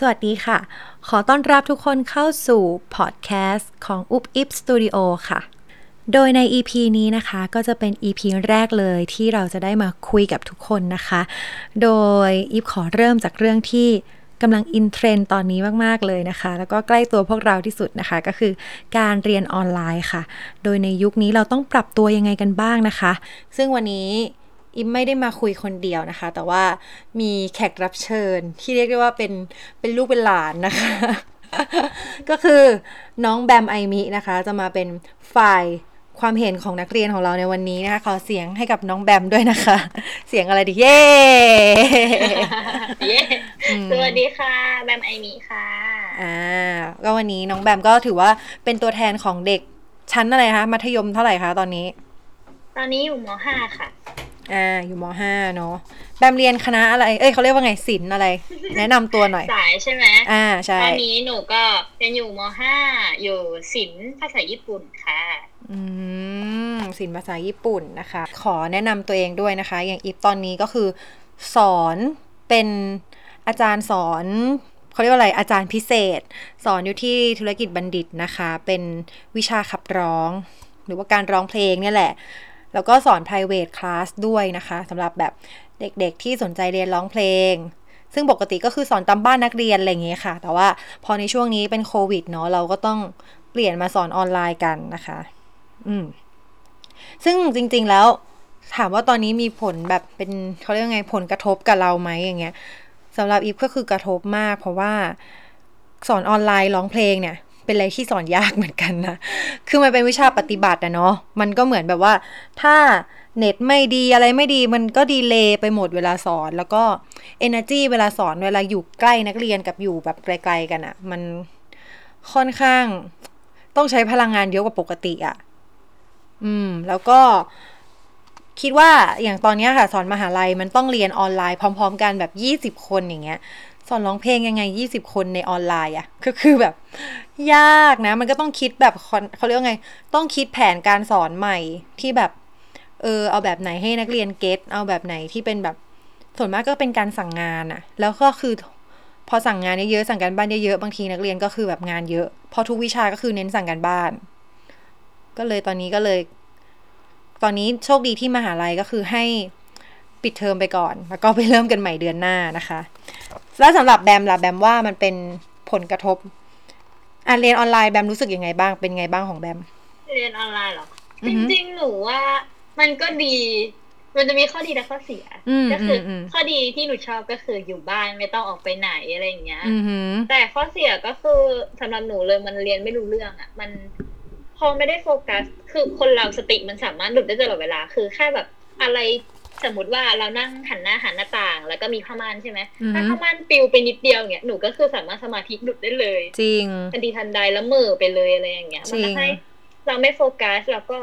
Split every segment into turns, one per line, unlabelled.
สวัสดีค่ะ ขอต้อนรับทุกคนเข้าสู่พอดแคสต์ของอุบอิบสตูดิโอค่ะ โดยใน EP นี้นะคะก็จะเป็น EP แรกเลยที่เราจะได้มาคุยกับทุกคนนะคะ โดยอิบขอเริ่มจากเรื่องที่กำลังอินเทรนด์ตอนนี้มาก ๆ เลยนะคะ แล้วก็ใกล้ตัวพวกเราที่สุดนะคะ ก็คือการเรียนออนไลน์ค่ะ โดยในยุคนี้เราต้องปรับตัวยังไงกันบ้างนะคะ ซึ่งวันนี้ อิบไม่ได้มาคุยคนเดียวนะคะ แต่ว่ามีแขกรับเชิญที่เรียกได้ว่าเป็นเป็นลูกเป็นหลานนะคะ ก็คือน้องแบมไอมินะคะ จะมาเป็นฝ่ายความเห็นของนักเรียนของเราในวันนี้นะคะขอเสียงให้กับน้องแบมด้วยนะคะ เสียงอะไรดีเย้
เย้สวัสดีค่ะ แบมไอมีค่ะ
อ่าก็วันนี้น้องแบมก็ถือว่าเป็นตัวแทนของเด็กชั้นอะไรคะมัธยมเท่าไหร่คะตอนนี้
ตอนนี้อยู่ม .5 ค่ะ
อ่าอยู่มห้าเนาะแบมเรียนคณะอะไร เอ้ยเขาเรียกว่าไงศิลป์อะไร แนะนำตัวหน่อย
สายใช่ไหม
อ่าใช่
ตอนนี้หนูก็เรียนอยู่ม .5 อยู่ศิลป์ภาษาญี่ปุ่นค่ะ
อืมศิลป์ภาษาญี่ปุ่นนะคะ ขอแนะนำตัวเองด้วยนะคะ อย่างอีฟตอนนี้ก็คือ สอนเป็นอาจารย์สอนเขาเรียกว่าอะไรอาจารย์พิเศษ สอนอยู่ที่ธุรกิจบัณฑิตนะคะ เป็นวิชาขับร้อง หรือว่าการร้องเพลงเนี่ยแหละ แล้วก็สอน private class ด้วยนะคะสำหรับแบบเด็กๆที่สนใจเรียนร้องเพลง ซึ่งปกติก็คือสอนตามบ้านนักเรียนอะไรอย่างเงี้ยค่ะ แต่ว่าพอในช่วงนี้เป็นโควิดเนาะเราก็ต้องเปลี่ยนมาสอนออนไลน์กันนะคะ อืม ซึ่งจริงๆแล้วถามว่าตอนนี้มีผลแบบเป็นเขาเรียกไงผลกระทบกับเราไหมอย่างเงี้ยสำหรับอีฟก็คือกระทบมาก เพราะว่าสอนออนไลน์ร้องเพลงเนี่ย เป็นอะไรที่สอนยากเหมือนกันนะ คือมันเป็นวิชาปฏิบัติอะเนาะ มันก็เหมือนแบบว่า ถ้าเน็ตไม่ดีอะไรไม่ดี มันก็ดีเลย์ไปหมดเวลาสอน แล้วก็ energy เวลาสอนเวลาอยู่ใกล้นักเรียนกับอยู่แบบไกลๆกันอะมันค่อนข้างต้องใช้พลังงานเยอะกว่าปกติอะอืม แล้วก็คิดว่าอย่างตอนเนี้ยค่ะ สอนมหาลัยมันต้องเรียนออนไลน์พร้อม ๆ กันแบบยี่สิบคนอย่างเงี้ย สอนร้องเพลงยังไงยี่สิบคนในออนไลน์อะก็คือแบบ ยากนะ มันก็ต้องคิดแบบเขาเรียกว่าไง ต้องคิดแผนการสอนใหม่ที่แบบ เออ เอาแบบไหนให้นักเรียนเก็ตเอาแบบไหนที่เป็นแบบ ส่วนมากก็เป็นการสั่งงานอะแล้วก็คือ พอสั่งงานเยอะๆสั่งการบ้านเยอะๆบางทีนักเรียนก็คือแบบงานเยอะ พอทุกวิชาก็คือเน้นสั่งการบ้าน ก็เลยตอนนี้ก็เลย ตอนนี้โชคดีที่มหาลัยก็คือให้ปิดเทอมไปก่อน แล้วก็ไปเริ่มกันใหม่เดือนหน้านะคะ แล้วสำหรับแบมล่ะแบมว่ามันเป็นผลกระทบอะเรียนออนไลน์แบมรู้สึกยังไงบ้างเป็นไงบ้างของแบม
เรียนออนไลน์เหรอ
อื
จ
อฮึ
ริงๆหนูว่ามันก็ดี มันจะมีข้อดีและข้อเสีย
อืม
ก็คืออ
ม
ข้อดีที่หนูชอบก็คืออยู่บ้านไม่ต้องออกไปไหนอะไรอย่างเงี้ย
อือหือ
แต่ข้อเสียก็คือสำหรับหนูเลยมันเรียนไม่รู้เรื่องอะ่ะ มันพอไม่ได้โฟกัส คือคนเราสติมันสามารถหลุดได้ตลอดเวลา คือแค่แบบอะไร สมมติว่าเรานั่งหันหน้าหันหน้าต่าง แล้วก็มีผ้าม่านใช่ไหม
อือฮึ
ถ้าผ้าม่านปลิวไปนิดเดียวเนี่ยหนูก็คือสามารถสมาธิหลุดได้เลย
จริง
ทันทีทันใดแล้วมือไปเลยอะไรอย่างเงี้ย
จริ
มัน
ง
ทำให้เราไม่โฟกัสแล้วก็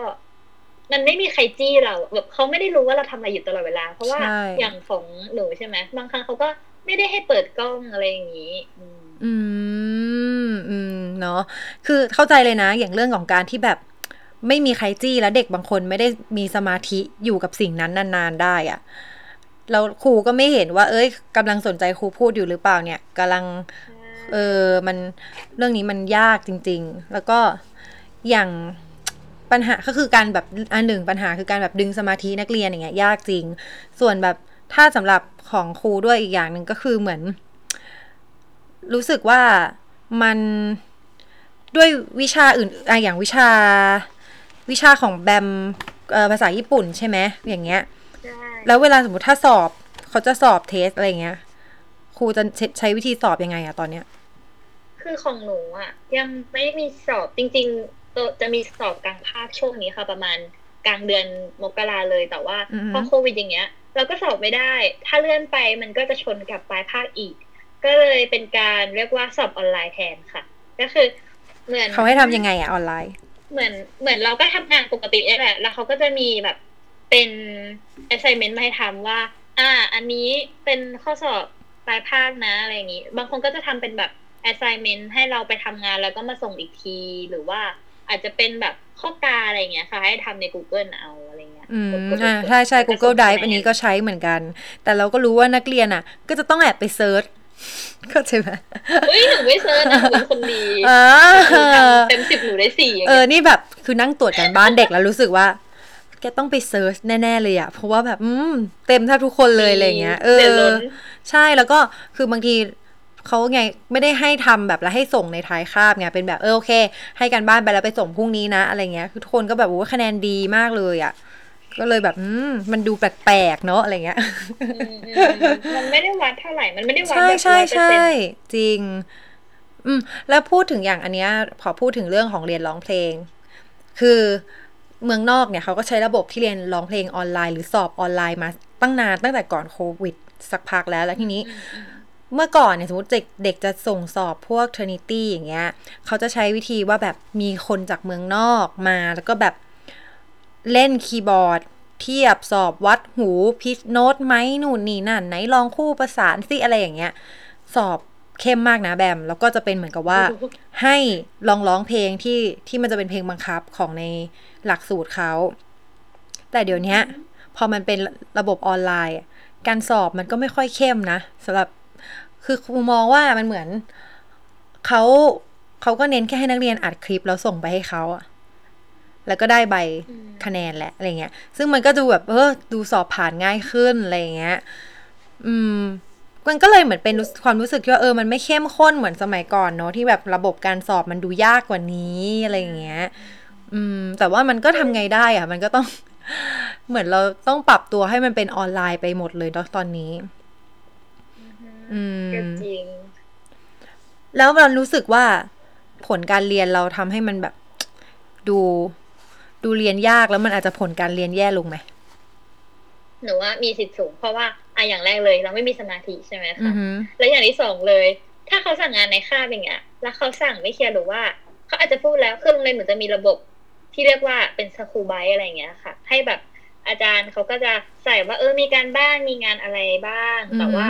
มันไม่มีใครจี้เราแบบเขาไม่ได้รู้ว่าเราทำอะไรอยู่ตลอดเวลา เพราะว่า
ใช่
อย่างของหนูใช่ไหมบางครั้งเขาก็ไม่ได้ให้เปิดกล้องอะไรอย่างนี้ อืม
อืมอืมเนาะคือเข้าใจเลยนะ อย่างเรื่องของการที่แบบ ไม่มีใครจี้แล้วเด็กบางคนไม่ได้มีสมาธิอยู่กับสิ่งนั้นนานๆได้อะแล้วครูก็ไม่เห็นว่า เอ้ยกำลังสนใจครูพูดอยู่หรือเปล่าเนี่ยกำลัง เออมันเรื่องนี้มันยากจริง ๆ แล้วก็อย่างปัญหาก็คือการแบบอันหนึ่งปัญหาคือการแบบดึงสมาธินักเรียนอย่างเงี้ยยากจริง ส่วนแบบถ้าสำหรับของครูด้วยอีกอย่างหนึ่งก็คือเหมือน รู้สึกว่ามันด้วยวิชาอื่นอะอย่างวิชา วิชาของแบมเอ่อภาษาญี่ปุ่นใช่ไหมอย่างเงี้ย
ใช่
แล้วเวลาสมมติถ้าสอบเขาจะสอบเทสอะไรเงี้ยครูจะใช้ใช้วิธีสอบยังไงอะตอนเนี้ย
คือของหนูอะยังไม่มีสอบจริงๆตัวจะมีสอบกลางภาคช่วงนี้ค่ะประมาณกลางเดือนมกราเลยแต่ว่า
อือฮึ
พอโควิดอย่างเงี้ย เราก็สอบไม่ได้ ถ้าเลื่อนไปมันก็จะชนกับปลายภาคอีก ก็เลยเป็นการเรียกว่าสอบออนไลน์แทนค่ะ ก็คือเหมือน
เขาให้ทำยังไงอะออนไลน์
เหมือนเหมือนเราก็ทำงานปกตินี่แหละ แล้วเขาก็จะมีแบบเป็น assignment มาให้ทำว่า อ่า อันนี้เป็นข้อสอบปลายภาคนะอะไรอย่างนี้ บางคนก็จะทำเป็นแบบ assignment ให้เราไปทำงานแล้วก็มาส่งอีกที หรือว่าอาจจะเป็นแบบข้อกาอะไรอย่างเงี้ยค่ะ ให้ทำใน Google เอาอะไรเงี้ย
อืม
กดๆๆ
อ่าใช่ใช่
แล้วก็
Google
ส่ง
Drive
คะแอั
นนี้ก็ใช้เหมือนกัน แต่เราก็รู้ว่านักเรียนอะ ก็จะต้องแอบไปเซิร์ช เข้าใจไหม
เฮ้ยหนูไม่เซิร์ชนะหนูเป็นคนดี
อ่า
หนูทำเต็มสิบหนูได้สี่อย่าง
เออ
เงี้ย
นี่แบบคือนั่งตรวจกันบ้านเด็กแล้วรู้สึกว่า แกต้องไปเซิร์ชแน่ ๆ เลยอะเพราะว่าแบบอืมเต็มแทบทุกคนเลยอะไรเงี้ย เอ
เดือดร้
อ
อน
ใช่แล้วก็คือบางทีเขาไงไม่ได้ให้ทำแบบแล้วให้ส่งในท้ายคาบไงเป็นแบบเออโอเค ให้การบ้านไปแล้วไปส่งพรุ่งนี้นะอะไรเงี้ยคือทุกคนก็แบบโอ้คะแนนดีมากเลยอะ ก็เลยแบบอืมมันดูแปลกๆเนาะอะไรเงี้ย
อืมอืมมันไม่ได้วัดเท่าไหร่มันไม่ได้วัด
ใช่
แบบ
ใช่
ร้อยเปอร์
ใช่
เซ็นต์
จริง อืมแล้วพูดถึงอย่างอันเนี้ยพอพูดถึงเรื่องของเรียนร้องเพลง คือเมืองนอกเนี่ยเขาก็ใช้ระบบที่เรียนร้องเพลงออนไลน์หรือสอบออนไลน์มาตั้งนานตั้งแต่ก่อนโควิด สักพักแล้วแล้วทีนี้เมื่อก่อนเนี่ยสมมติเด็กเด็กจะส่งสอบพวก Trinity อย่างเงี้ยเขาจะใช้วิธีว่าแบบมีคนจากเมืองนอกมา แล้วก็แบบ เล่นคีย์บอร์ด เทียบสอบวัดหูพิชโน้ตไหมนู่นนี่นั่น ไหนลองคู่ประสานสิอะไรอย่างเงี้ย สอบเข้มมากนะแบม แล้วก็จะเป็นเหมือนกับว่า ให้ลองร้องเพลงที่ที่มันจะเป็นเพลงบังคับของในหลักสูตรเขา แต่เดี๋ยวเนี้ยพอมันเป็นระบบออนไลน์อะการสอบมันก็ไม่ค่อยเข้มนะสำหรับคือครูมองว่ามันเหมือนเขาเขาก็เน้นแค่ให้นักเรียนอัดคลิปแล้วส่งไปให้เขาอะ แล้วก็ได้ใบคะแนนแหละอะไรเงี้ย ซึ่งมันก็ดูแบบเออดูสอบผ่านง่ายขึ้นอะไรเงี้ย อืมมันก็เลยเหมือนเป็นรู้ความรู้สึกที่ว่าเออมันไม่เข้มข้นเหมือนสมัยก่อนเนาะที่แบบระบบการสอบมันดูยากกว่านี้อะไรอย่างเงี้ย อืม แต่ว่ามันก็ทำไงได้อะมันก็ต้อง เหมือนเราต้องปรับตัวให้มันเป็นออนไลน์ไปหมดเลยเนาะตอนนี้ อืม
ก็จริง
แล้วเรารู้สึกว่าผลการเรียนเราทำให้มันแบบดู ดูเรียนยากแล้วมันอาจจะผลการเรียนแย่ลงไหม
หนูว่ามีสิทธิ์สูง เพราะว่าอะอย่างแรกเลย เราไม่มีสมาธิใช่ไหม
อื
คะ
อหือ
แล้วอย่างที่สองเลย ถ้าเขาสั่งงานในคาบอย่างเงี้ยแล้วเขาสั่งไม่เคลียร์หรือว่า เขาอาจจะพูดแล้วคือโรงเรียนเหมือนจะมีระบบที่เรียกว่าเป็นสคูไบอะไรอย่างเงี้ยค่ะ ให้แบบอาจารย์เขาก็จะใส่ว่าเออมีการบ้านมีงานอะไรบ้าง
อือฮึ
แต่ว่า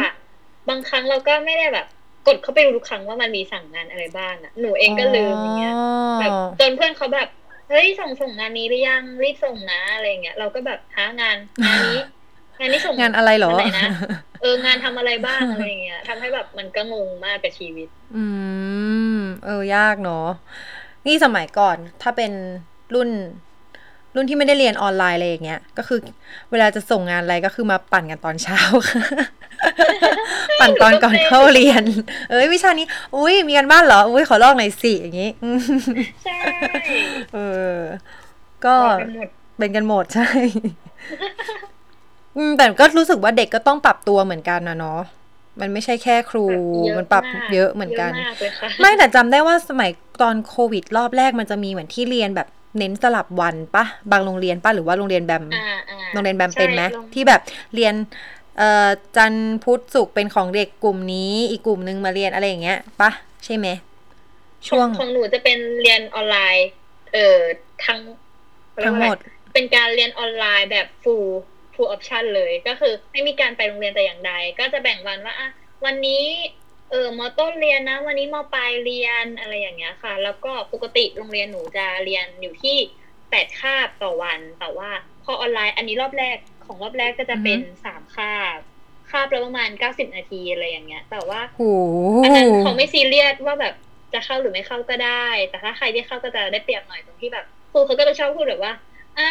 บางครั้งเราก็ไม่ได้แบบ กดเข้าไปดูทุกครั้งว่ามันมีสั่งงานอะไรบ้างอะหนูเองก็ลืมอย่างเงี้ยแบบจนเพื่อนเขาแบบ เฮ้ยส่งส่งงานนี้หรือยังรีบส่งนะอะไรอย่างเงี้ยเราก็แบบหางานงานนี้งานนี้ส่ง
งานอะไรเหรอ
วันไหนนะเอองานทำอะไรบ้างอะไรอย่างเงี้ยทำให้แบบมันก็งงมากกับชีวิต
อืม เออยากเนาะนี่สมัยก่อนถ้าเป็นรุ่น รุ่นที่ไม่ได้เรียนออนไลน์อะไรอย่างเงี้ย ก็คือ เวลาจะส่งงานอะไรก็คือมาปั่นกันตอนเช้าค่ะปั่นตอนก่อนเข้าเรียน เอ้ยวิชานี้ อุ้ยมีกันบ้านเหรอ อุ้ยขอลอกหน่อยสิอย่างงี้อืม
ใช่
เออ ก็
บอกกันหมด
เป็นกันหมดใช่อืมแต่ก็รู้สึกว่าเด็กก็ต้องปรับตัวเหมือนกันนะเนาะ มันไม่ใช่แค่ครู มันปรับเยอะเหมือนกัน
เยอะมากเลยค่ะ
ไม่แต่จำได้ว่าสมัยตอนโควิดรอบแรกมันจะมีเหมือนที่เรียนแบบ เน้นสลับวันปะบางโรงเรียนปะหรือว่าโรงเรียนแบม
อ่าอ่า
โรงเรียนแบมเป็นไหม
ใช่โรง
ที่แบบเรียนเอ่อจันทร์พุธศุกร์เป็นของเด็กกลุ่มนี้ อีกกลุ่มนึงมาเรียนอะไรอย่างเงี้ยปะใช่ไหมช่วง
ของของหนูจะเป็นเรียนออนไลน์ เอ่อทั้ง
ทั้งหมด
เป็นการเรียนออนไลน์แบบ full full option เลยก็คือไม่มีการไปโรงเรียนแต่อย่างใด ก็จะแบ่งวันว่าอะวันนี้ เออมอต้นเรียนนะ วันนี้มอปลายเรียนอะไรอย่างเงี้ยค่ะ แล้วก็ปกติโรงเรียนหนูจะเรียนอยู่ที่แปดคาบต่อวัน แต่ว่าพอออนไลน์อันนี้รอบแรกของรอบแรกก็จะเป็นสามคาบคาบละประมาณเก้าสิบนาทีอะไรอย่างเงี้ย แต่ว่า
โอ้โห
อันนั้นเขาไม่ซีเรียสว่าแบบจะเข้าหรือไม่เข้าก็ได้ แต่ถ้าใครที่เข้าก็จะได้เปรียบหน่อยตรงที่แบบครูเขาก็จะชอบพูดแบบว่า อ่า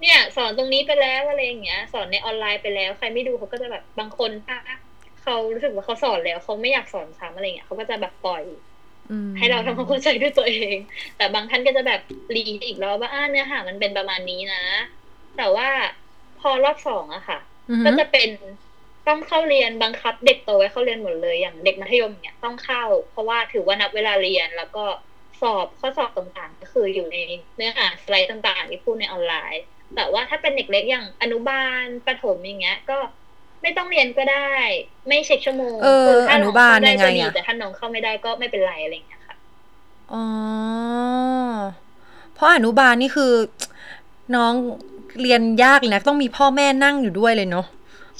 เนี่ย สอนตรงนี้ไปแล้วอะไรอย่างเงี้ย สอนในออนไลน์ไปแล้ว ใครไม่ดูเขาก็จะแบบบางคนถ้า เขารู้สึกว่าเขาสอนแล้วเขาไม่อยากสอนซ้ำอะไรเงี้ยเขาก็จะแบบปล่อย
อืม
ให้เราทำความเข้าใจด้วยตัวเอง แต่บางท่านก็จะแบบรีอีกรอบว่าอ่าเนื้อหามันเป็นประมาณนี้นะ แต่ว่าพอรอบสองอะค่ะ
อือหื
ก็
อ
จะเป็นต้องเข้าเรียนบังคับ เด็กโตไว้เข้าเรียนหมดเลยอย่างเด็กมัธยมเนี่ยต้องเข้า เพราะว่าถือว่านับเวลาเรียนแล้วก็สอบข้อสอบต่างๆ ก็คืออยู่ในเนื้อหาสไลด์ต่างๆ ที่พูดในออนไลน์ แต่ว่าถ้าเป็นเด็กเล็กอย่างอนุบาลประถมอย่างเงี้ย ก็ ไม่ต้องเรียนก็ได้ ไม่เช็คชั่วโมง
เออ
คืถ้
อนุบาล
น้อเข้
ยังไง
ก็ดี
อะ
แต่ถ้าน้องเข้าไม่ได้ก็ไม่เป็นไรอะไรอย่างเงี้ยค่ะ
อ๋อเพราะอนุบาลนี่คือ น้องเรียนยากเลยนะต้องมีพ่อแม่นั่งอยู่ด้วยเลยเนาะ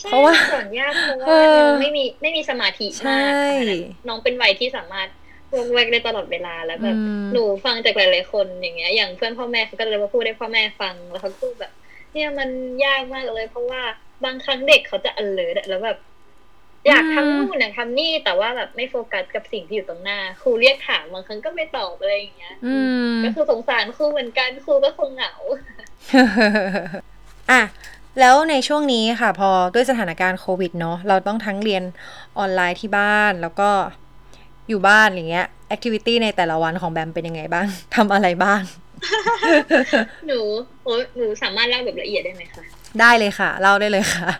ใช่
เพราะว่า
สอนยากเพราะ
เอ
ว่า
อ
ยังไม่มีไม่มีสมาธิ
ใช่
มากขนาดนั้นน้องเป็นวัยที่สามารถวงแวกได้ตลอดเวลาแล้วแบบ
อืม
หนูฟังจากหลายๆคนอย่างเงี้ยอย่างเพื่อนพ่อแม่เขาก็เลยมาพูดให้พ่อแม่ฟังแล้วเขาก็พูดแบบ เนี่ยมันยากมากเลย เพราะว่า บางครั้งเด็กเขาจะ alert อะแล้วแบบอยากทำนู่นอยากทำนี่แต่ว่าแบบไม่โฟกัสกับสิ่งที่อยู่ตรงหน้า ครูเรียกถามบางครั้งก็ไม่ตอบอะไรอย่างเงี้ย
อืม
ก็คือสงสารครูเหมือนกันครูก็คงเหงา
อะแล้วในช่วงนี้ค่ะ พอด้วยสถานการณ์โควิดเนาะเราต้องทั้งเรียนออนไลน์ที่บ้านแล้วก็อยู่บ้านอย่างเงี้ย activity ในแต่ละวันของแบมเป็นยังไงบ้างทำอะไรบ้าง
หนูโอ้หนูสามารถเล่าแบบละเอียดได้ไหมคะ
ได้เลยค่ะ เล่าได้เลยค่ะ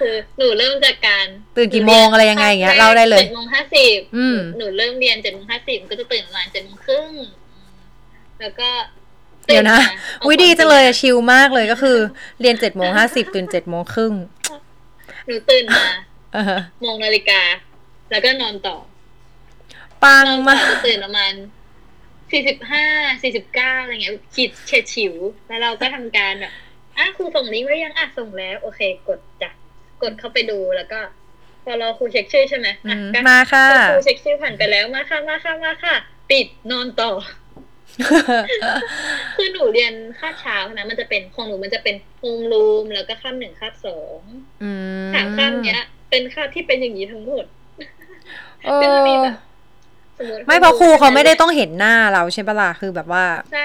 คือหนูเริ่มจากการ
ตื่นกี่โมงอะไรยังไงอย่างเงี้ยเล่าได้เลย
เจ็ดโมงห้าสิบ
อืม
หนูเริ่มเรียนเจ็ดโมงห้าสิบก็จะตื่นประมาณเจ็ดโมงครึ่งแล้วก็
เดี๋ยวนะ
ตื่มา
วิดีจังเลยอะชิลมากเลยก็คือ เรียนเจ็ดโมงห้าสิบตื่นเจ็ดโมงครึ่ง
หนูตื่นมา
อ่าฮะ
มองนาฬิกา แล้วก็นอนต่อ
ปัง
นอน
มา
ต่อกจะตื่นประมาณ สี่สิบห้าสี่สิบเก้าอะไรเงี้ยขีดเฉียดฉิว แล้วเราก็ทำการแบบอะครูส่งลิงก์ไว้ยังอะส่งแล้ว โอเค กดจ้ะกดเข้าไปดูแล้วก็ พอรอครูเช็คชื่อใช่ไหม
อื
อะ
ม
ก็
มาค่ะ
ก็ครูเช็คชื่อผ่านไปแล้วมาค่ะมาค่ะมาค่ะ ปิดนอนต่อ คือหนูเรียนคาบเช้านะมันจะเป็นของหนูมันจะเป็นโฮมรูมแล้วก็คาบหนึ่งคาบสอง
อืม
สามคาบเนี้ย เป็นคาบที่เป็นอย่างนี้ทั้งหมด
โอ้
ก็จะมีแบบส มมติ
ไม่เพราะครูเขาไม่ได้ต้องเห็นหน้าเราใช่ปะล่ะคือแบบว่า
ใช่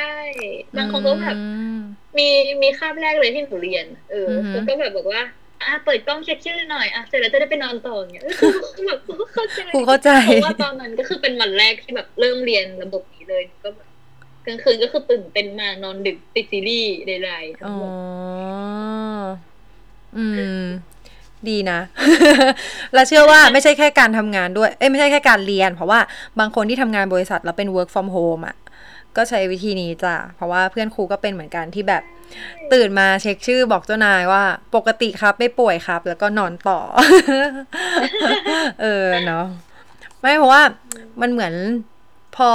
บางคนก็แบบ
อืม
มีมีคาบแรกเลยที่หนูเรียน เออ
อือฮึ
เขาก็แบบบอกว่าอะเปิดกล้องเช็คชื่อหน่อยอะเสร็จแล้วจะได้ไปนอนต่ออย่างเงี้ยเออคือแบบเข้าใจ
ครูเข้าใจ
เพราะว่าตอนนั้นก็คือเป็นวันแรกที่แบบเริ่มเรียนระบบนี้เลยก็แบบกลางคืนก็คือตื่นเป็นมานอนดึกติดซีรีส์ใดๆทั้
อ๋
ง
อ
หมด
อืม ดีนะ แล้วเชื่อว่าไม่ใช่แค่การทำงานด้วย เอ้ยไม่ใช่แค่การเรียน เพราะว่าบางคนที่ทำงานบริษัทแล้วเป็น work from home อะ ก็ใช้วิธีนี้จ้ะ เพราะว่าเพื่อนครูก็เป็นเหมือนกันที่แบบ ตื่นมาเช็คชื่อบอกเจ้านายว่า ปกติครับไม่ป่วยครับ แล้วก็นอนต่อ เออเนาะ ไม่เพราะว่ามันเหมือนพอ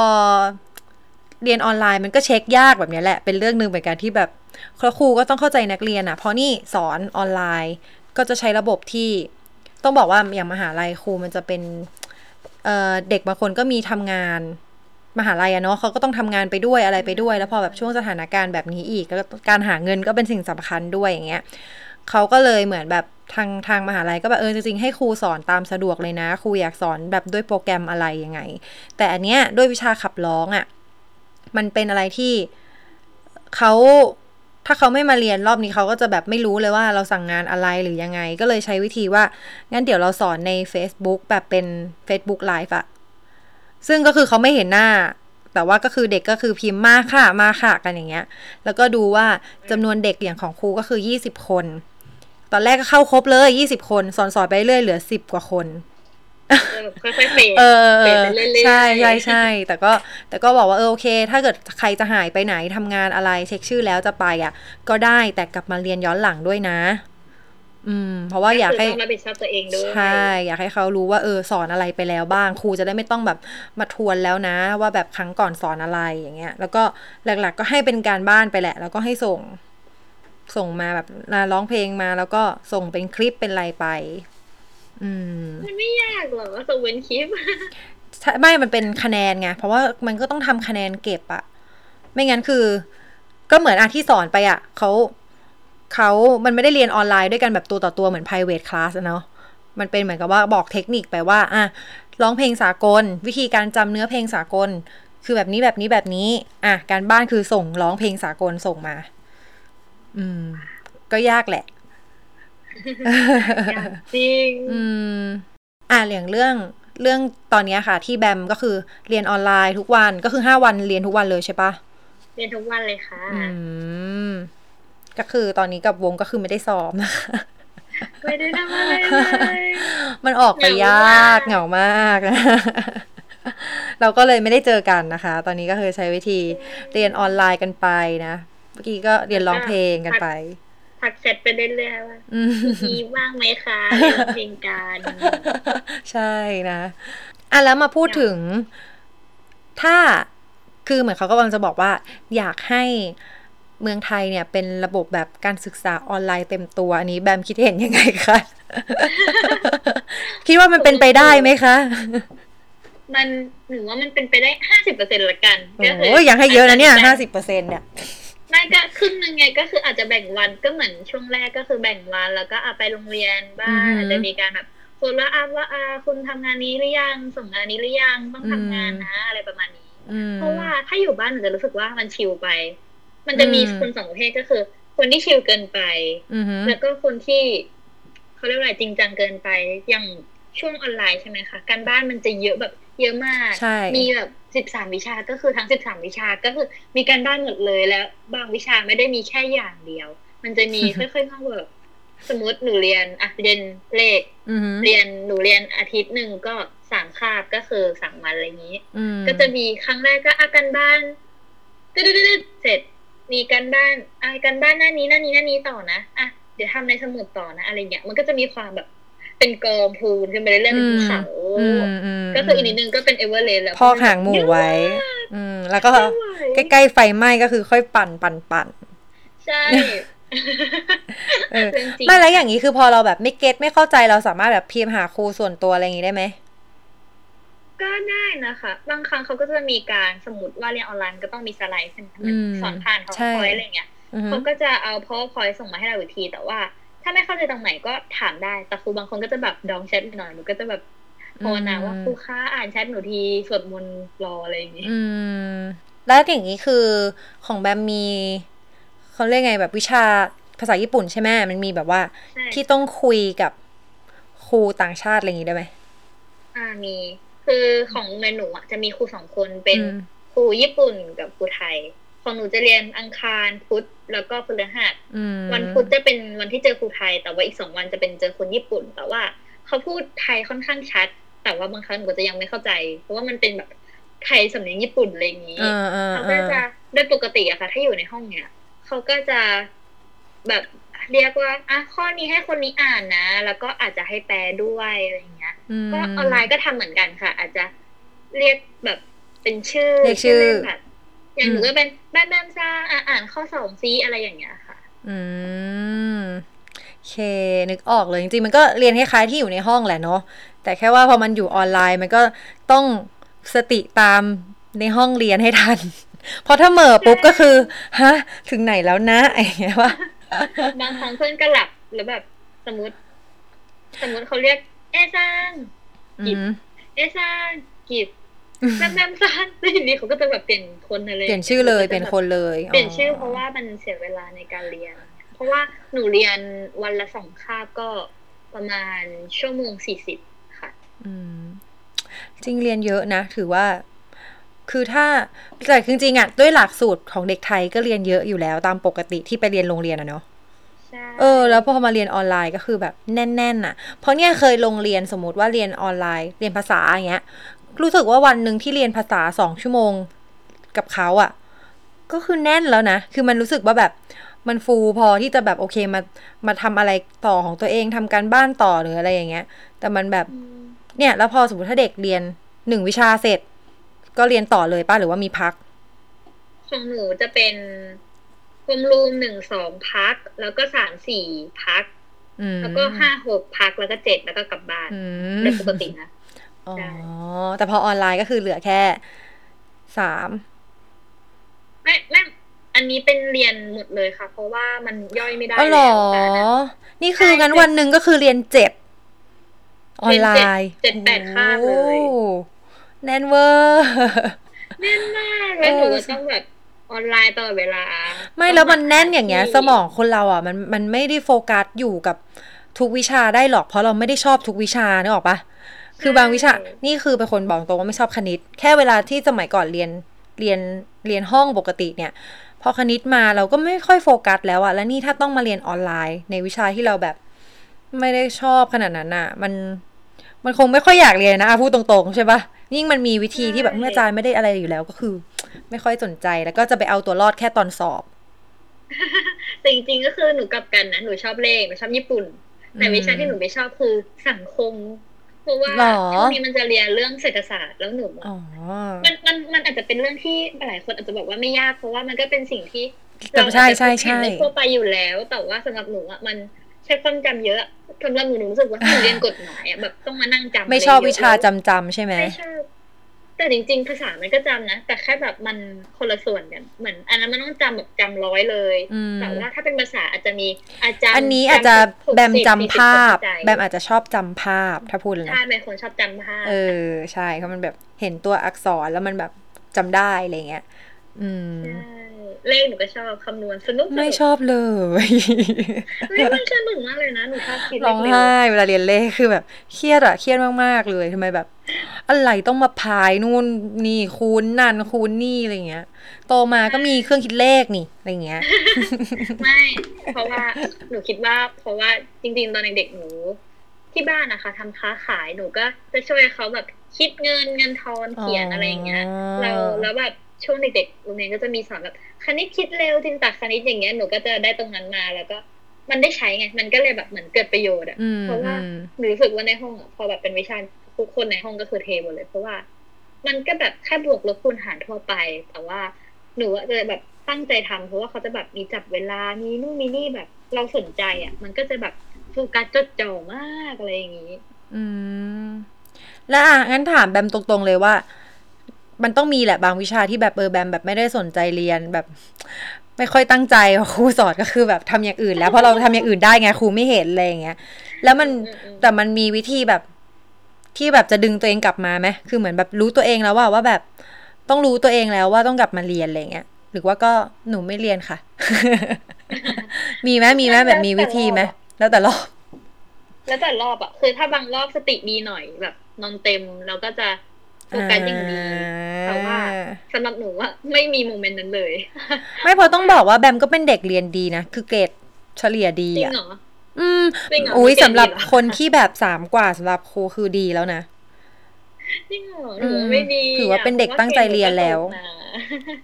เรียนออนไลน์มันก็เช็คยากแบบเนี้ยแหละ เป็นเรื่องหนึ่งเหมือนกันที่แบบครูก็ต้องเข้าใจนักเรียนอะ เพราะนี่สอนออนไลน์ ก็จะใช้ระบบที่ต้องบอกว่าอย่างมหาลัยครูมันจะเป็นเเด็กบางคนก็มีทำงานมหาลัยอะเนาะเขาก็ต้องทำงานไปด้วยอะไรไปด้วย แล้วพอแบบช่วงสถานการณ์แบบนี้อีกแล้วการหาเงินก็เป็นสิ่งสำคัญด้วยอย่างเงี้ยเขาก็เลยเหมือนแบบทางทางมหาลัยก็แบบเออจริงๆให้ครูสอนตามสะดวกเลยนะ ครูอยากสอนแบบด้วยโปรแกรมอะไรยังไง แต่อันเนี้ยด้วยวิชาขับร้องอะ่ะมันเป็นอะไรที่เขา ถ้าเขาไม่มาเรียนรอบนี้เขาก็จะแบบไม่รู้เลยว่าเราสั่งงานอะไรหรือยังไง ก็เลยใช้วิธีว่า งั้นเดี๋ยวเราสอนใน Facebook แบบเป็น Facebook Live อะซึ่งก็คือเขาไม่เห็นหน้า แต่ว่าก็คือเด็กก็คือพิมพ์มาค่ะมาค่ะกันอย่างเงี้ย แล้วก็ดูว่าจำนวนเด็กอย่างของครูก็คือ 20 คน ตอนแรกก็เข้าครบเลย 20 คน สอนสอนไปเรื่อยเหลือ 10 กว่าคน
ค่อยๆเฟด
เออเอ
เปลี่ยนเรื่อยๆ
ใช่ใช่ใช่แต่ก็แต่ก็บอกว่าเออโอเค ถ้าเกิดใครจะหายไปไหนทำงานอะไรเช็คชื่อแล้วจะไปอะ ก็ได้แต่กลับมาเรียนย้อนหลังด้วยนะ อืม เพราะว่าอยากให้
ต้องรับผิดชอบตัวเองด้วย
ใช่ อยากให้เขารู้ว่าเออสอนอะไรไปแล้วบ้างครูจะได้ไม่ต้องแบบมาทวนแล้วนะ ว่าแบบครั้งก่อนสอนอะไรอย่างเงี้ย แล้วก็หลัก ๆ ก็ให้เป็นการบ้านไปแหละ แล้วก็ให้ส่ง ส่งมาแบบร้องเพลงมา แล้วก็ส่งเป็นคลิปเป็นอะไรไปอื ม
มันไม่ยากหรอกส่งเป็นคลิป
ใช่ไม่มันเป็นคะแนนไง เพราะว่ามันก็ต้องทำคะแนนเก็บอะไม่งั้นคือ ก็เหมือนอาที่สอนไปอะเขาเขามันไม่ได้เรียนออนไลน์ด้วยกันแบบตัวต่อตัวเหมือน private class อะเนาะมันเป็นเหมือนกับว่าบอกเทคนิคไปว่าอะร้องเพลงสากล วิธีการจำเนื้อเพลงสากล คือแบบนี้แบบนี้แบบนี้ อะ การบ้านคือส่งร้องเพลงสากลส่งมา อืม ก็ยากแหละ
จริง
อืม อ่าอย่างเรื่องเรื่องตอนเนี้ยค่ะ ที่แบมก็คือเรียนออนไลน์ทุกวันก็คือห้าวันเรียนทุกวันเลยใช่ปะ
เรียนทุกวันเลยค่ะ
อืม ก็คือตอนนี้กับวงก็คือไม่ได้ซ้อมนะคะ
ไม่ได้ทำอะไรเลย
มันออกไปยากเหงามากเราก็เลยไม่ได้เจอกันนะคะ ตอนนี้ก็คือใช้วิธีเรียนออนไลน์กันไปนะ เมื่อกี้ก็เรียนร้องเพลงกันไป
ทักแชทไปเรื่อยๆว่า
อืม
มีว่างไหมคะเรียนเพลงกัน
ใช่นะอะแล้วมาพูดถึง ถ้าคือเหมือนเขากำลังจะบอกว่า อยากให้เมืองไทยเนี่ย เป็นระบบแบบการศึกษาออนไลน์เต็มตัว อันนี้แบมคิดเห็นยังไงคะ คิดว่ามันเป็นไปได้ไหมคะ
มันหนูว่ามันเป็นไปได้ห้าสิบเปอร์เซ็นต์ละกัน
โอ้ยยังให้เยอะนะเนี่ยห้าสิบเปอร์เซ็นเนี่ย
ไม่ก็ครึ่งหนึงไงก็คืออาจจะแบ่งวันก็เหมือนช่วงแรกก็คือแบ่งวันแล้วก็เอาไปโรงเรียนบ้างอาจจะมีการแบบโฟลว์อัพว่าอาคุณทำงานนี้หรือยังส่งงานนี้หรือยังต้องทำงานนะอะไรประมาณนี้
อืม
เพราะว่าถ้าอยู่บ้านหนูจะรู้สึกว่ามันชิลไป มันจะมี
อืม
คนสองประเภทก็คือ คนที่ชิลเกินไป
อือหือ
แล้วก็คนที่เขาเรียกว่าอะไรจริงจังเกินไปอย่างช่วงออนไลน์ใช่ไหมคะการบ้านมันจะเยอะแบบ เยอะมาก
ใช่
มีแบบสิบสามวิชาก็คือทั้งสิบสามวิชาก็คือมีการบ้านหมดเลยแล้ว บางวิชาไม่ได้มีแค่อย่างเดียว มันจะมีค่อยๆเข้าแบบสมมติหนูเรียนอะเรียนเลข
อือหือ
เรียนหนูเรียนอาทิตย์หนึ่งก็สามคาบก็คือสามวันอะไรอย่างนี้
อืม
ก็จะมีครั้งแรกก็อาการบ้านตึ๊ดๆๆเสร็จมีการบ้านอาการบ้านหน้านี้หน้านี้หน้านี้ต่อนะอะเดี๋ยวทำในสมุดต่อนะอะไรเงี้ยมันก็จะมีความแบบ เป็นกองพูนขึ้นไปเรื่อยๆเป็นภูเขา
อืมอืม
ก็คืออีกนิดนึงก็เป็นเอเวอเรสต์แล้ว
พอกหางหมูไว้ อืม แล้วก็
ไม่
ใกล้ๆไฟไหม้ก็คือค่อยปั่นปั่นปั่น
ใช่
เออ
เรื่องจริง
ไม่แล้วอย่างนี้คือพอเราแบบไม่เก็ตไม่เข้าใจเราสามารถแบบพิมพ์หาครูส่วนตัวอะไรอย่างนี้ได้ไหม
ก็ได้นะคะ บางครั้งเขาก็จะมีการสมมติว่าเรียนออนไลน์มันก็ต้องมีสไลด์ใช่ไหม
อืม
สอนผ่านเขา
ใช่
พอยอะไรเงี้ย
อือหือ
เขาก็จะเอาพอพอยส่งมาให้เราอีกทีแต่ว่า ถ้าไม่เข้าใจตรงไหนก็ถามได้ แต่ครูบางคนก็จะแบบดองแชทหน่อยหนูก็จะแบบภาวนาว่าครูคะอ่านแชทหนูทีสวดมนต์รออะไรอย่างงี้
อืม แล้วอย่างนี้คือของแบมมีเขาเรียกไงแบบวิชาภาษาญี่ปุ่นใช่ไหมมันมีแบบว่า
ใช่
ที่ต้องคุยกับครูต่างชาติอะไรอย่างนี้ได้ไหม
อ่ามี คือของโรงเรียนหนูอะจะมีครูสองคนเป็น
อืม
ครูญี่ปุ่นกับครูไทย ของหนูจะเรียนอังคารพุธแล้วก็พฤหัส
อืม
วันพุธจะเป็นวันที่เจอครูไทย แต่ว่าอีกสองวันจะเป็นเจอคนญี่ปุ่น แต่ว่าเขาพูดไทยค่อนข้างชัด แต่ว่าบางครั้งหนูก็จะยังไม่เข้าใจ เพราะว่ามันเป็นแบบไทยสำเนียงญี่ปุ่นอะไรอย่างนี้
อ่าอ่า
เขาก็
อ่า
จะโดยปกติอะค่ะ ถ้าอยู่ในห้องเนี่ยเขาก็จะแบบเรียกว่าอะข้อนี้ให้คนนี้อ่านนะ แล้วก็อาจจะให้แปลด้วยอะไรอย่างเงี้ย
ม
ก็ออนไลน์ก็ทำเหมือนกันค่ะ อาจจะเรียกแบบเป็นชื่อ
เรียกชื่อ
เล่นแบบ อย่างหนู
อืม
ก็เป็นแบมแบมซ่าอะอ่านข้อสองซีอะไรอย่างเงี้ยค่ะ
อืมโอเค นึกออกเลยจริงๆมันก็เรียนคล้ายๆที่อยู่ในห้องแหละเนาะแต่แค่ว่าพอมันอยู่ออนไลน์มันก็ต้องสติตามในห้องเรียนให้ทัน เพราะถ้าเหม่อปุ๊บก็คือฮะถึงไหนแล้วนะไอ้เงี้ยว่า
บางครั้งเพื่อนก็หลับหรือแบบสมมติ สมมติเขาเรียก เอซัง
อืม
เอซังกิบ แบมแบมซังแล้วทีนี้เขาก็จะแบบเปลี่ยนคนอะไร
เปลี่ยนชื่อเลยเปลี่ยนคนเลย
เปลี่ยนชื่อเพราะว่ามันเสียเวลาในการเรียน เพราะว่าหนูเรียนวันละสองคาบก็ประมาณชั่วโมงสี่สิบค่ะ
อืมจริงเรียนเยอะนะ ถือว่า คือถ้าแต่จริงๆอะด้วยหลักสูตรของเด็กไทยก็เรียนเยอะอยู่แล้วตามปกติที่ไปเรียนโรงเรียนอะเนาะ
ใช่
เออแล้วพอมาเรียนออนไลน์ก็คือแบบแน่นๆน่ะ เพราะเนี่ยเคยลงเรียนสมมติว่าเรียนออนไลน์ เรียนภาษาอย่างเงี้ย รู้สึกว่าวันหนึ่งที่เรียนภาษาสองชั่วโมงกับเขาอะ่ะ ก็คือแน่นแล้วนะ คือมันรู้สึกว่าแบบมันฟูพอที่จะแบบโอเคมามาทำอะไรต่อของตัวเองทำการบ้านต่อหรืออะไรอย่างเงี้ย แต่มันแบบ
อืม
เนี่ยแล้วพอสมมติถ้าเด็กเรียนหนึ่งวิชาเสร็จ ก็เรียนต่อเลยป้าหรือว่ามีพัก
ของหนูจะเป็นโฮมรูมหนึ่งสองพัก แล้วก็สามสี่พัก
อืม
แล้วก็ห้าหกพักแล้วก็เจ็ดแล้วก็กลับบ้าน
อื
โดย
ม
ปกตินะ
อ๋อ
ใช่
แต่พอออนไลน์ก็คือเหลือแค่สาม
ไม่ไม่อันนี้เป็นเรียนหมดเลยค่ะ เพราะว่ามันย่อยไม่ได้
อ๋อเหร
แล้
อ
วแต่นะ
นี่คือ
ใช่
งั้นวันหนึ่งก็คือเรียนเจ็ดออนไลน์
เจ็ดแปดคาบเลย
โอ้แน่นเวอร์
แน่นมากแล้วหนู
เออ
ก็ต้องแบบออนไลน์ตลอดเวลา
ไม่แล้วมันแน่นอย่างเงี้ย
ที่
สมองคนเราอะ มันมันไม่ได้โฟกัสอยู่กับทุกวิชาได้หรอก เพราะเราไม่ได้ชอบทุกวิชานึกออกปะ คือบางวิชา นี่คือเป็นคนบอกตรงว่าไม่ชอบคณิต แค่เวลาที่สมัยก่อนเรียน เรียน เรียนห้องปกติเนี่ย พอคณิตมาเราก็ไม่ค่อยโฟกัสแล้วอะแล้วนี่ถ้าต้องมาเรียนออนไลน์ ในวิชาที่เราแบบ ไม่ได้ชอบขนาดนั้นอะมัน มันคงไม่ค่อยอยากเรียนนะอะพูดตรงๆใช่ปะยิ่งมันมีวิธีที่แบบเมื่ออาจารย์ไม่ได้อะไรอยู่แล้วก็คือ ไม่ค่อยสนใจแล้วก็จะไปเอาตัวรอดแค่ตอนสอบ
แต่จริงๆก็คือหนูกลับกันนะหนูชอบเลขหนูชอบญี่ปุ่น แต่วิชาที่หนูไม่ชอบคือสังคมเพ ราะว่า
หรอ
ช่วงนี้มันจะเรียนเรื่องเศรษฐศาสตร์แล้วหนู
อ๋อ
มันมันมันอาจจะเป็นเรื่องที่หลายคนอาจจะบอกว่าไม่ยาก เพราะว่ามันก็เป็นสิ่งที่
แต่
เรา
ใช่
อาจจะ
ใช่
เห็น
ใช่
ในทั่วไปอยู่แล้ว แต่ว่าสำหรับหนูอะมันใช้ความจำเยอะสำหรับหนูหนูรู้สึกว่าหนูเรียนกฎหมายอะแบบต้องมานั่งจำ
ไม่ชอบะ
รเยะ
วิชาจำจำๆใช่ไหม
ไม่ชอบ แต่จริง ๆ ภาษามันก็จำนะ แต่แค่แบบมันคนละส่วนกัน เหมือน อันนั้นมันต้องจำแบบจำร้อยเลย
อืม
แต่ว่าถ้าเป็นภาษาอาจจะมีอาจารย์
อันนี้อาจจะ
60
แบมจำภาพ
40
แบมอาจจะชอบจำภาพ ถ้าพูดเลย
ใช่
นะ
เป็นคนชอบจำภาพ
เออ ใช่เพราะมันแบบเห็นตัวอักษรแล้วมันแบบจำได้อะไรเงี้ย อืม
ใช่ เลขหนูก็ชอบคำนวณสนุก
ไม่ชอบเลย
เฮ้ยมันสนุกมากเลยนะหนูชอบคิดเล
ร้อง
ขเร็ว
ไห้เวลาเรียนเลขคือแบบเครียดอะเครียดมากๆเลยทำไมแบบ อะไรต้องมาพายนู่นนี่คูณนั่นคูณนี่อะไรเงี้ย โตมาก็มีเครื่องคิดเลขนี่อะไรเงี้ย
ไม่เพราะว่าหนูคิดว่า เพราะว่าจริงๆตอนเด็กๆหนูที่บ้านนะคะทำค้าขายหนูก็จะช่วยเขาแบบคิดเงินเงินทอนเขียนอะไรอย่างเงี้ย
อ๋อ
เราแล้วแบบ ช่วงเด็กๆโรงเรียนก็จะมีสอนแบบคณิตคิดเร็วจินตคณิตอย่างเงี้ยหนูก็จะได้ตรงนั้นมาแล้วก็มันได้ใช้ไง มันก็เลยแบบเหมือนเกิดประโยชน์อะ
อืม
เพราะว่า
อืม
หนูรู้สึกว่าในห้องอะพอแบบเป็นวิชาทุกคนในห้องก็คือเทหมดเลย เพราะว่า มันก็แบบแค่บวกลบคูณหารทั่วไป แต่ว่าหนูอะจะแบบตั้งใจทำเพราะว่าเขาจะแบบมีจับเวลา มีนู่นมีนี่แบบเราสนใจอะมันก็จะแบบโฟกัสจดจ่อมากอะไรอย่างนี้
อืม แล้วอะงั้นถามแบมตรงๆเลยว่า มันต้องมีแหละบางวิชาที่แบบเออแบมแบบไม่ได้สนใจเรียนแบบ ไม่ค่อยตั้งใจครูสอนก็คือแบบทำอย่างอื่น แล้วเพราะเราทำอย่างอื่นได้ไงครูไม่เห็นอะไรอย่างเงี้ยแล้วมัน
อืมอืม
แต่มันมีวิธีแบบที่แบบจะดึงตัวเองกลับมาไหมคือเหมือนแบบรู้ตัวเองแล้วว่าว่าแบบต้องรู้ตัวเองแล้วว่าต้องกลับมาเรียนอะไรเงี้ยหรือว่าก็หนูไม่เรียนค่ะ มีไหมมีไหมแบบมีวิธีไหมแล้วแต่รอบ
แล้วแต่รอบอะคือถ้าบางรอบสติดีหน่อยแบบนอนเต็มเราก็จะ โฟกัสอย่างดีแต่ว่าสำหรับหนูอะไม่มีโมเมนต์นั้นเลย
ไม่เพอต้องบอกว่าแบมก็เป็นเด็กเรียนดีนะ คือเกรดเฉลี่ยดี
จริง
อะ
เหรอ
อืม
จริงเหรอ
อุ้ย
เกรดดี
สำหรับ
เหรอ
คนที่แบบสามกว่าสำหรับครูคือดีแล้วนะ
จริงเหรอหนูว่าไม่ดี
ถือว่าเป็นเด็กตั้งใจเรียนแล้ว
เพราะาเกรดหนูก็ตกนะ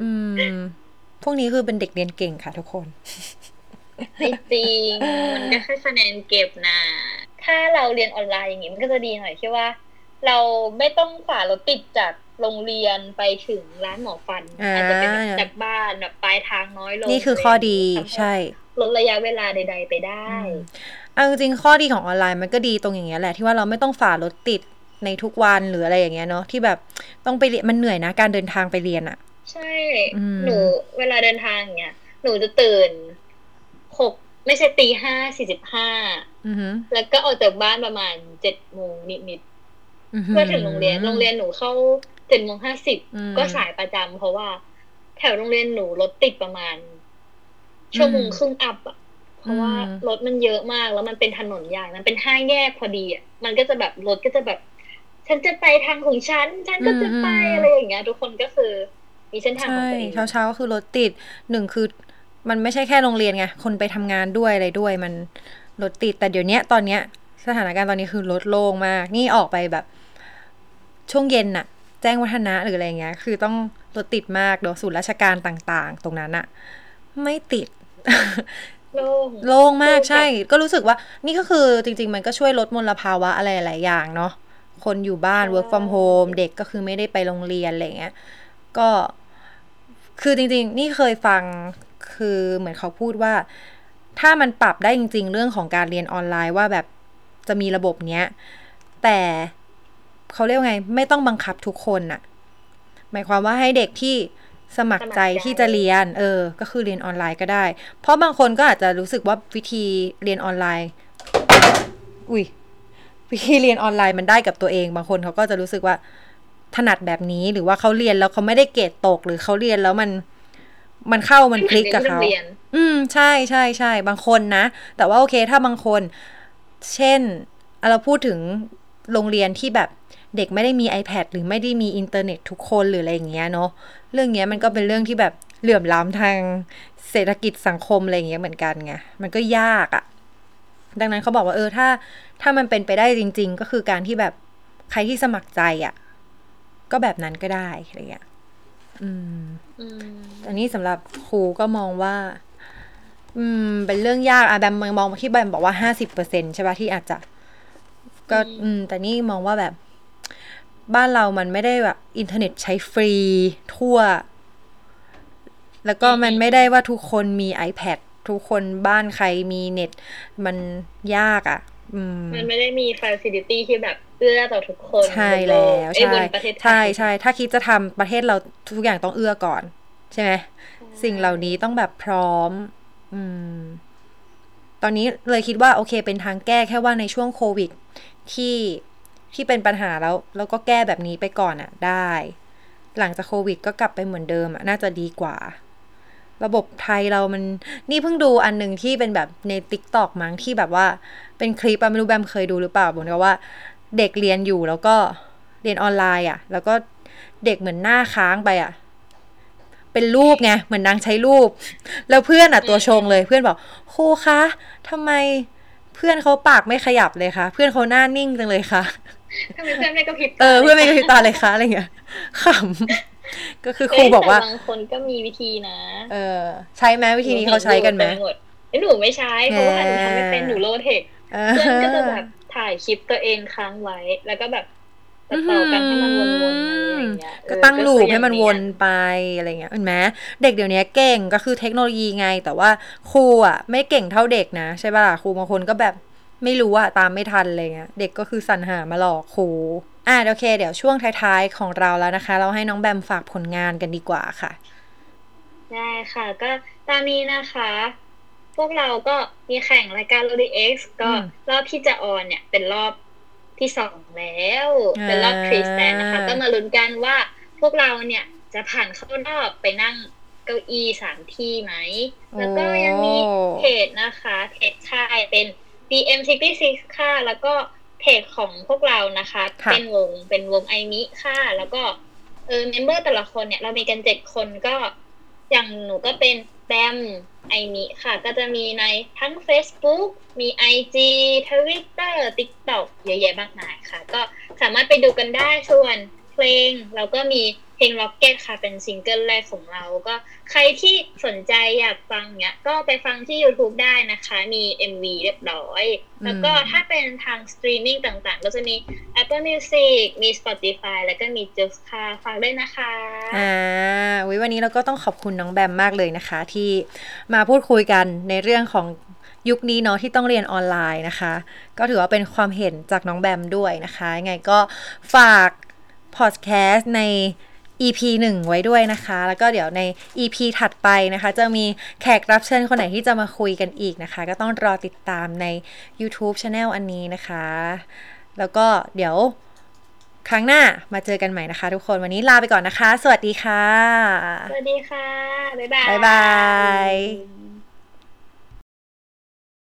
อืม พวกนี้คือเป็นเด็กเรียนเก่งค่ะทุกคน
ไม่จริงมันก็แค่คะแนนเก็บนะ ถ้าเราเรียนออนไลน์อย่างนี้มันก็จะดีหน่อยที่ว่า เราไม่ต้องฝ่ารถติดจากโรงเรียนไปถึงร้านหมอฟัน
อ่า
อาจจะเป็นแบบจากบ้านแบบปลายทางน้อยลง
นี่คือข้อดี
ทำห้
ใช่
ลดระยะเวลาใด ๆ ไปได้
เอาจริงๆข้อดีของออนไลน์มันก็ดีตรงอย่างเงี้ยแหละที่ว่าเราไม่ต้องฝ่ารถติดในทุกวันหรืออะไรอย่างเงี้ยเนาะที่แบบต้องไปเรียนมันเหนื่อยนะการเดินทางไปเรียนอะ
ใช่
อืม
หนูเวลาเดินทางอย่างเงี้ยหนูจะตื่นหกไม่ใช่ตีห้าสี่สิบห้า
อือหือ
แล้วก็ออกจากบ้านประมาณเจ็ดโมงนิดๆ เพื่อถึงโรงเรียน โรงเรียนหนูเข้าเจ็ดโมงห้าสิบ
อืม
ก็สายประจำเพราะว่า แถวโรงเรียนหนูรถติดประมาณ ชั่วโมงครึ่งอัพอะเพราะว่า
อืม
รถมันเยอะมากแล้วมันเป็นถนนใหญ่ มันเป็นห้าแยกพอดีอะมันก็จะแบบรถก็จะแบบ ฉันจะไปทางของฉัน ฉันก็จะไปอะไรอย่างเงี้ย ทุกคนก็คือ มีเส้นทางขอ
ใช่
งตัวเอง
เช้าเช้าๆก็คือรถติดหนึ่งคือมันไม่ใช่แค่โรงเรียนไง คนไปทำงานด้วยอะไรด้วย มันรถติด แต่เดี๋ยวเนี้ยตอนเนี้ย สถานการณ์ตอนนี้คือรถโล่งมาก นี่ออกไปแบบ ช่วงเย็นน่ะ แจ้งวัฒนะหรืออะไรเงี้ย คือต้องรถติดมากเดี๋ยวศูนย์ราชการต่างๆ ตรงนั้นอะไม่ติด
โล่ง
โล่งมาก
โล่ง
ใช่ ก็รู้สึกว่า นี่ก็คือจริง ๆ มันก็ช่วยลดมลภาวะอะไรหลายๆอย่างเนาะคนอยู่บ้าน work from home เด็กก็คือไม่ได้ไปโรงเรียนอะไรเงี้ยก็คือจริง ๆ นี่เคยฟังคือเหมือนเขาพูดว่า ถ้ามันปรับได้จริง ๆ เรื่องของการเรียนออนไลน์ว่าแบบจะมีระบบเนี้ย แต่ เขาเรียกว่าไง ไม่ต้องบังคับทุกคนน่ะ หมายความว่าให้เด็กที่สมัครใจ
สมัครใจ
ที่จะเรียน เออ ก็คือเรียนออนไลน์ก็ได้ เพราะบางคนก็อาจจะรู้สึกว่าวิธีเรียนออนไลน์ อุ้ยวิธีเรียนออนไลน์มันได้กับตัวเอง บางคนเขาก็จะรู้สึกว่าถนัดแบบนี้หรือว่าเขาเรียนแล้วเขาไม่ได้เกรดตก หรือเขาเรียนแล้วมันมันเข้ามันคลิกกับเขา
ไม่หมือนเรียน
อืม ใช่ใช่ใช่ บางคนนะ แต่ว่าโอเค ถ้าบางคน เช่นอะเราพูดถึงโรงเรียนที่แบบ เด็กไม่ได้มี iPad หรือไม่ได้มีอินเทอร์เน็ตทุกคนหรืออะไรอย่างเงี้ยเนาะเรื่องเนี้ยมันก็เป็นเรื่องที่แบบเหลื่อมล้ำทางเศรษฐกิจสังคมอะไรอย่างเงี้ยเหมือนกันไงมันก็ยากอะ่ะดังนั้นเขาบอกว่าเออถ้าถ้ามันเป็นไปได้จริง ๆ ก็คือการที่แบบใครที่สมัครใจอะ่ะก็แบบนั้นก็ได้อะไรอย่างเงี้ยอืม
อืม
อันนี้สำหรับครูก็มองว่า อืม เป็นเรื่องยากอะแบมมองที่แบมบอกว่าห้าสิบเปอร์เซ็นต์ใช่ปะที่อาจจะ ก็ อืม แต่นี่มองว่าแบบ บ้านเรามันไม่ได้แบบอินเทอร์เน็ตใช้ฟรีทั่ว แล้วก็มันไม่ได้ว่าทุกคนมี iPad ทุกคนบ้านใครมีเน็ต มันยากอะ่ะอืม
มันไม่ได้มีฟ a ซิลิตี้ที่แบบเอื้อต่อทุกคน
ใช่แล้ว
เอ้ย
ใช่
บนประเทศไทย
ใช่ใช่ถ้าคิดจะทำประเทศเราทุกอย่างต้องเอื้อก่อน ใช่ไหมสิ่งเหล่านี้ต้องแบบพร้อม อืม ตอนนี้เลยคิดว่าโอเคเป็นทางแก้แค่ว่าในช่วงโควิด ที่ ที่เป็นปัญหาแล้วแล้วก็แก้แบบนี้ไปก่อนอะได้ หลังจากโควิดก็กลับไปเหมือนเดิมอะน่าจะดีกว่า ระบบไทยเรามันนี่เพิ่งดูอันหนึ่งที่เป็นแบบในติ๊กตอกมั้งที่แบบว่าเป็นคลิปอะไม่รู้แบมเคยดูหรือเปล่าเหมือกว่า เด็กเรียนอยู่แล้วก็เรียนออนไลน์อะแล้วก็เด็กเหมือนหน้าค้างไปอะเป็นรูปไงเหมือนนางใช้รูป แล้วเพื่อนอะตัวชงเลยเพื่อนบอกครูคะทำไมเพื่อนเขาปากไม่ขยับเลยคะเพื่อนเขาหน้านิ่งจังเลยคะ
ทำไมเพื่อนไม่กระพริบตา
เออเพื่อนไม่กระพริบตาเลยคะอะไรเงี้ยขำก็คือครูบอกว่า
เยแต่บางคนก็มีวิธีนะ
เออ ใช้ไหมวิธีนี้เขาใช้กันไหม
เอ้ยหนูไม่ใช้เพราะว่าหนูทำไม่เป็นหนูโลเทค
เอ
เพื่อนก็จะ
อ
แบบถ่ายคลิปตัวเองค้างไว้ แล้วก็แบบตัดต่อกันให้มันวนๆอะไรอย่างเงี้ย
ก็ตั้ง
เออ
ลูป
คือ
ให้มัน
อย่าง
วนไปอะไรเงี้ยเห็นไหมเด็กเดี๋ยวนี้เก่งก็คือเทคโนโลยีไง แต่ว่าครูอะ ไม่เก่งเท่าเด็กนะ ใช่ป่ะครูบางคนก็แบบ ไม่รู้อะตามไม่ทันอะไรเงี้ยเด็กก็คือสรรหามาหลอกครูอะโอเค เดี๋ยวช่วงท้ายๆของเราแล้วนะคะ เราให้น้องแบมฝากผลงานกันดีกว่าค่ะ
ได้ค่ะ ก็ตอนนี้นะคะ พวกเราก็มีแข่งรายการ l o d X ก็
อืม
รอบที่จะออนเนี่ย เป็นรอบที่สองแล้ว
อ่า
เป็นรอบคริสแตนนะคะ ก็มาลุ้นกันว่าพวกเราเนี่ยจะผ่านเข้ารอบไปนั่งเก้าอี้สามที่ไหม แล้วก็ยังมีเพจนะคะเพจค่ายเป็น BM66 ค่ะ แล้วก็เพจของพวกเรานะคะ
ค่ะ
เป็นวงเป็นวงไอมิค่ะ แล้วก็เออ member แต่ละคนเนี่ย เรามีกันเจ็ดคนก็อย่างหนูก็เป็นแบมไอมิค่ะ ก็จะมีในทั้ง Facebook มี IG Twitter TikTok เยอะแยะมากมายค่ะ ก็สามารถไปดูกันได้ส่วน เพลง เราก็มีเพลง Rocket ค่ะเป็นซิงเกิลแรกของเราก็ใครที่สนใจอยากฟังเนี้ย ก็ไปฟังที่ YouTube ได้นะคะ มี MV เรียบร้อย แล้วก็ถ้าเป็นทางสตรีมมิ่งต่างๆ ก็จะมี Apple Music มี Spotify แล้วก็มี j u s t ค่ะฟังได้วยนะคะ
อ่าอุ๊ยวันนี้เราก็ต้องขอบคุณน้องแบมมากเลยนะคะ ที่มาพูดคุยกันในเรื่องของยุคนี้เนาะที่ต้องเรียนออนไลน์นะคะ ก็ถือว่าเป็นความเห็นจากน้องแบมด้วยนะคะยังไงก็ฝาก พอดแคสต์ใน EP 1 ไว้ด้วยนะคะ แล้วก็เดี๋ยวใน EP ถัดไปนะคะ จะมีแขกรับเชิญคนไหนที่จะมาคุยกันอีกนะคะ ก็ต้องรอติดตามใน YouTube Channel อันนี้นะคะ แล้วก็เดี๋ยวครั้งหน้ามาเจอกันใหม่นะคะทุกคนวันนี้ลาไปก่อนนะคะ สวัสดีค่ะ
สวัสดีค่ะ บ๊ายบาย
บ๊ายบาย